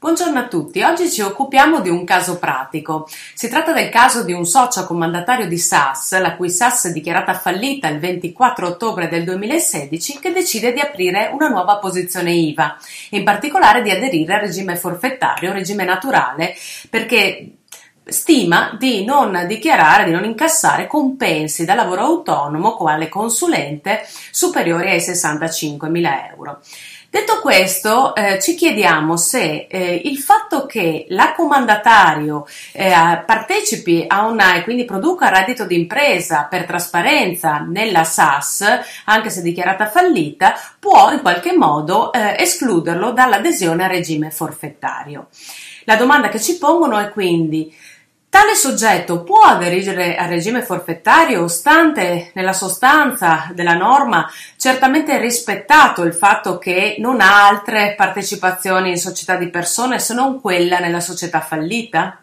Buongiorno a tutti, oggi ci occupiamo di un caso pratico. Si tratta del caso di un socio comandatario di SAS, la cui SAS è dichiarata fallita il 24 ottobre del 2016, che decide di aprire una nuova posizione IVA, in particolare di aderire al regime forfettario, regime naturale, perché stima di non dichiarare, di non incassare compensi da lavoro autonomo quale consulente superiori ai 65.000 euro. Detto questo, eh, ci chiediamo se eh, il fatto che l'accomandatario eh, partecipi a una e quindi produca reddito d'impresa per trasparenza nella SAS, anche se dichiarata fallita, può in qualche modo eh, escluderlo dall'adesione al regime forfettario. La domanda che ci pongono è quindi Tale soggetto può aderire al regime forfettario ostante nella sostanza della norma certamente rispettato il fatto che non ha altre partecipazioni in società di persone se non quella nella società fallita?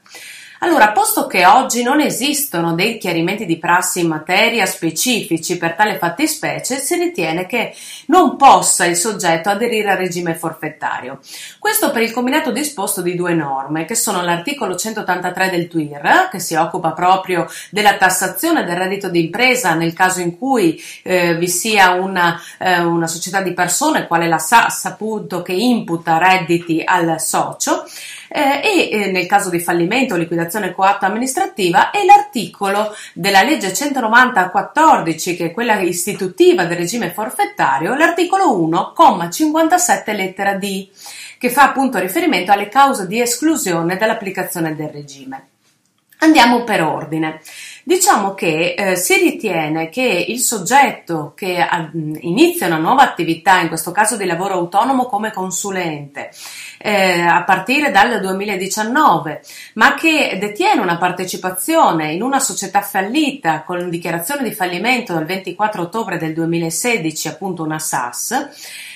Allora, posto che oggi non esistono dei chiarimenti di prassi in materia specifici per tale fattispecie, si ritiene che non possa il soggetto aderire al regime forfettario. Questo per il combinato disposto di due norme, che sono l'articolo 183 del TWIR, che si occupa proprio della tassazione del reddito d'impresa nel caso in cui eh, vi sia una, eh, una società di persone, quale la SAS, appunto, che imputa redditi al socio, eh, e eh, nel caso di fallimento o liquidazione coatta amministrativa e l'articolo della legge 190-14 che è quella istitutiva del regime forfettario, l'articolo 1,57 lettera D che fa appunto riferimento alle cause di esclusione dall'applicazione del regime. Andiamo per ordine. Diciamo che eh, si ritiene che il soggetto che a, inizia una nuova attività, in questo caso di lavoro autonomo come consulente, eh, a partire dal 2019, ma che detiene una partecipazione in una società fallita con dichiarazione di fallimento del 24 ottobre del 2016, appunto una SAS,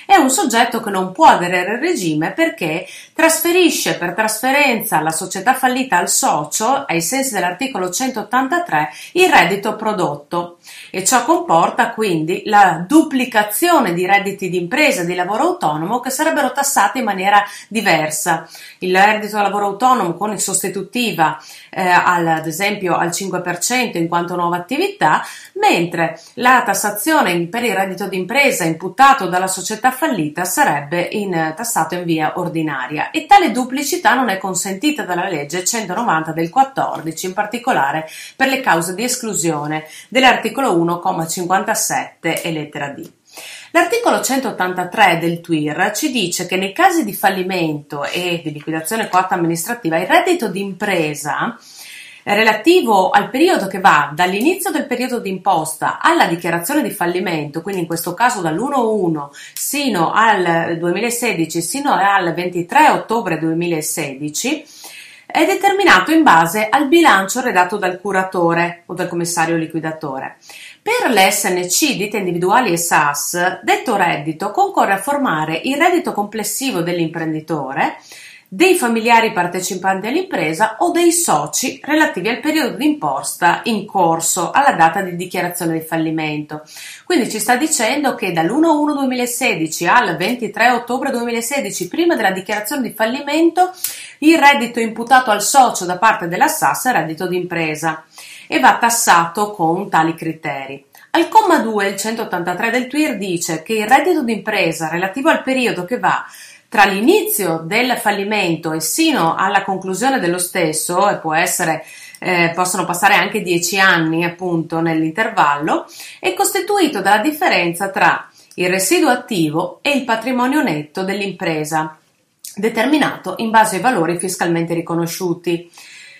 è un soggetto che non può aderire al regime perché trasferisce per trasferenza alla società fallita al socio, ai sensi dell'articolo 183, il reddito prodotto e ciò comporta quindi la duplicazione di redditi di impresa e di lavoro autonomo che sarebbero tassati in maniera diversa. Il reddito da lavoro autonomo con sostitutiva eh, al, ad esempio al 5% in quanto nuova attività, mentre la tassazione per il reddito d'impresa imputato dalla società fallita sarebbe in, tassato in via ordinaria e tale duplicità non è consentita dalla legge 190 del 14, in particolare per le cause di esclusione dell'articolo 1,57 e lettera D. L'articolo 183 del TWIR ci dice che nei casi di fallimento e di liquidazione coatta amministrativa il reddito d'impresa relativo al periodo che va dall'inizio del periodo d'imposta alla dichiarazione di fallimento, quindi in questo caso dall'1-1 sino al 2016 sino al 23 ottobre 2016, è determinato in base al bilancio redatto dal curatore o dal commissario liquidatore. Per le SNC, dite individuali e SAS, detto reddito concorre a formare il reddito complessivo dell'imprenditore, dei familiari partecipanti all'impresa o dei soci relativi al periodo di imposta in corso alla data di dichiarazione di fallimento. Quindi ci sta dicendo che dall'1-1-2016 al 23 ottobre 2016, prima della dichiarazione di fallimento, il reddito imputato al socio da parte della SAS è reddito d'impresa e va tassato con tali criteri. Al comma 2 il 183 del TWIR dice che il reddito d'impresa relativo al periodo che va tra l'inizio del fallimento e sino alla conclusione dello stesso, e può essere eh, possono passare anche 10 anni appunto nell'intervallo, è costituito dalla differenza tra il residuo attivo e il patrimonio netto dell'impresa, determinato in base ai valori fiscalmente riconosciuti.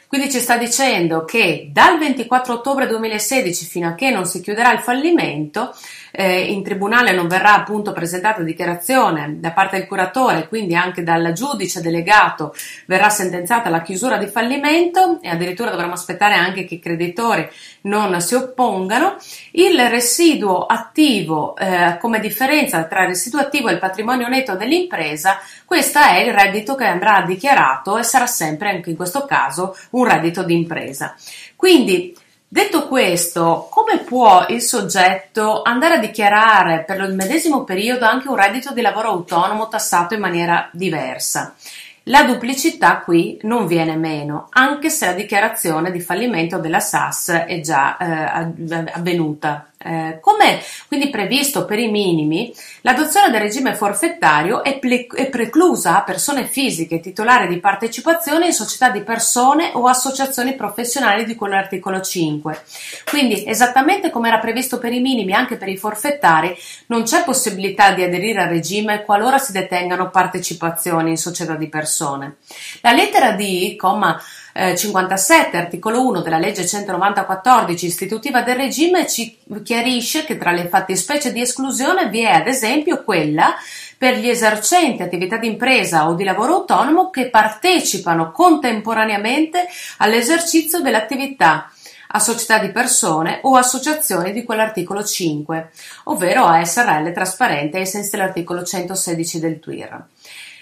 Quindi ci sta dicendo che dal 24 ottobre 2016 fino a che non si chiuderà il fallimento, eh, in tribunale non verrà appunto presentata dichiarazione da parte del curatore, quindi anche dal giudice delegato verrà sentenziata la chiusura di fallimento e addirittura dovremo aspettare anche che i creditori non si oppongano, il residuo attivo eh, come differenza tra il residuo attivo e il patrimonio netto dell'impresa, questo è il reddito che andrà dichiarato e sarà sempre anche in questo caso un reddito d'impresa. Quindi Detto questo, come può il soggetto andare a dichiarare per il medesimo periodo anche un reddito di lavoro autonomo tassato in maniera diversa? La duplicità qui non viene meno, anche se la dichiarazione di fallimento della SAS è già eh, avvenuta. Eh, come quindi previsto per i minimi, l'adozione del regime forfettario è, ple- è, preclusa a persone fisiche titolari di partecipazione in società di persone o associazioni professionali di quell'articolo 5. Quindi, esattamente come era previsto per i minimi, anche per i forfettari, non c'è possibilità di aderire al regime qualora si detengano partecipazioni in società di persone. La lettera D, comma 57, eh, articolo 1 della legge 190-14 istitutiva del regime ci chiarisce che tra le fattispecie di esclusione vi è ad esempio quella per gli esercenti attività di impresa o di lavoro autonomo che partecipano contemporaneamente all'esercizio dell'attività a società di persone o associazioni di quell'articolo 5, ovvero a SRL trasparente ai sensi dell'articolo 116 del TWIR.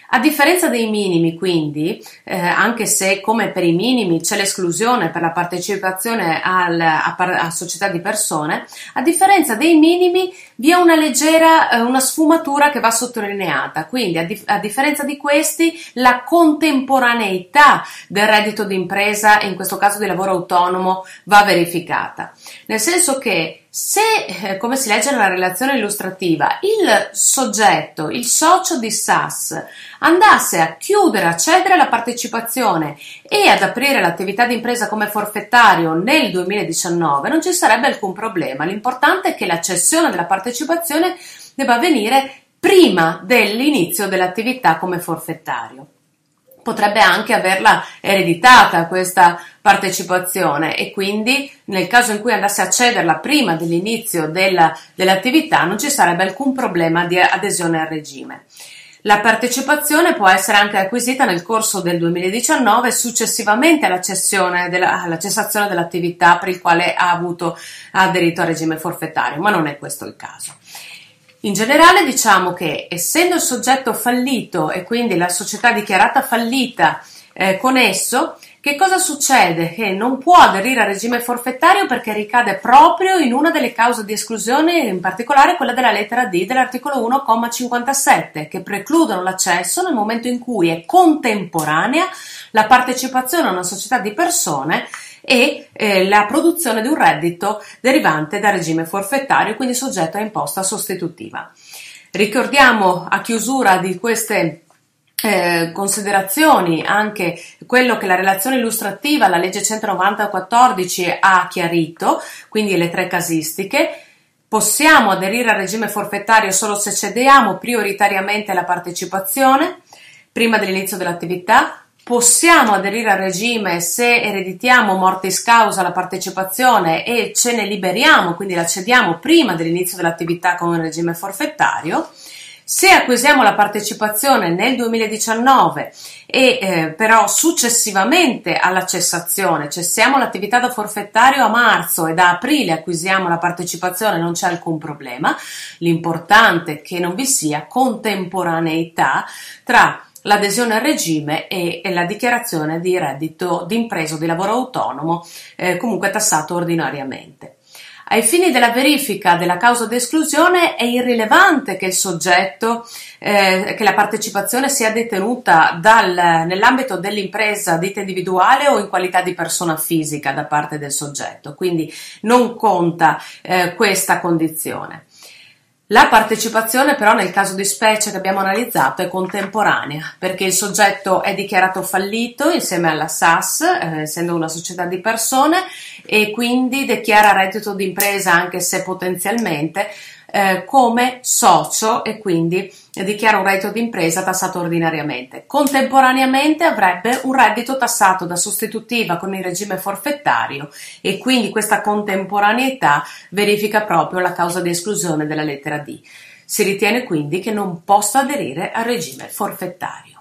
A differenza dei minimi, quindi, eh, anche se come per i minimi c'è l'esclusione per la partecipazione al, a, a, società di persone, a differenza dei minimi vi è una leggera, eh, una sfumatura che va sottolineata. Quindi, a, di, a, differenza di questi, la contemporaneità del reddito d'impresa, in questo caso di lavoro autonomo, va verificata. Nel senso che se, eh, come si legge nella relazione illustrativa, il soggetto, il socio di SAS, andasse a chiudere, a cedere la partecipazione e ad aprire l'attività di impresa come forfettario nel 2019, non ci sarebbe alcun problema. L'importante è che la cessione della partecipazione debba avvenire prima dell'inizio dell'attività come forfettario potrebbe anche averla ereditata questa partecipazione e quindi nel caso in cui andasse a cederla prima dell'inizio della, dell'attività non ci sarebbe alcun problema di adesione al regime. La partecipazione può essere anche acquisita nel corso del 2019 successivamente alla, della, alla cessazione dell'attività per il quale ha, avuto, aderito al regime forfettario, ma non è questo il caso. In generale diciamo che essendo il soggetto fallito e quindi la società dichiarata fallita eh, con esso, che cosa succede? Che non può aderire al regime forfettario perché ricade proprio in una delle cause di esclusione, in particolare quella della lettera D dell'articolo 1,57, che precludono l'accesso nel momento in cui è contemporanea la partecipazione a una società di persone e eh, la produzione di un reddito derivante dal regime forfettario, quindi soggetto a imposta sostitutiva. Ricordiamo a chiusura di queste eh, considerazioni anche quello che la relazione illustrativa, la legge 190-14 ha chiarito, quindi le tre casistiche. Possiamo aderire al regime forfettario solo se cediamo prioritariamente la partecipazione prima dell'inizio dell'attività, possiamo aderire al regime se ereditiamo mortis causa la partecipazione e ce ne liberiamo, quindi la cediamo prima dell'inizio dell'attività con il regime forfettario. Se acquisiamo la partecipazione nel 2019 e eh, però successivamente alla cessazione cessiamo l'attività da forfettario a marzo e da aprile acquisiamo la partecipazione, non c'è alcun problema. L'importante è che non vi sia contemporaneità tra l'adesione al regime e, e la dichiarazione di reddito di impresa o di lavoro autonomo, eh, comunque tassato ordinariamente. Ai fini della verifica della causa di esclusione è irrilevante che il soggetto, eh, che la partecipazione sia detenuta dal, nell'ambito dell'impresa dita individuale o in qualità di persona fisica da parte del soggetto, quindi non conta eh, questa condizione. La partecipazione però nel caso di specie che abbiamo analizzato è contemporanea perché il soggetto è dichiarato fallito insieme alla SAS, eh, essendo una società di persone, e quindi dichiara reddito d'impresa anche se potenzialmente eh, come socio e quindi dichiara un reddito d'impresa tassato ordinariamente. Contemporaneamente avrebbe un reddito tassato da sostitutiva con il regime forfettario e quindi questa contemporaneità verifica proprio la causa di esclusione della lettera D. Si ritiene quindi che non possa aderire al regime forfettario.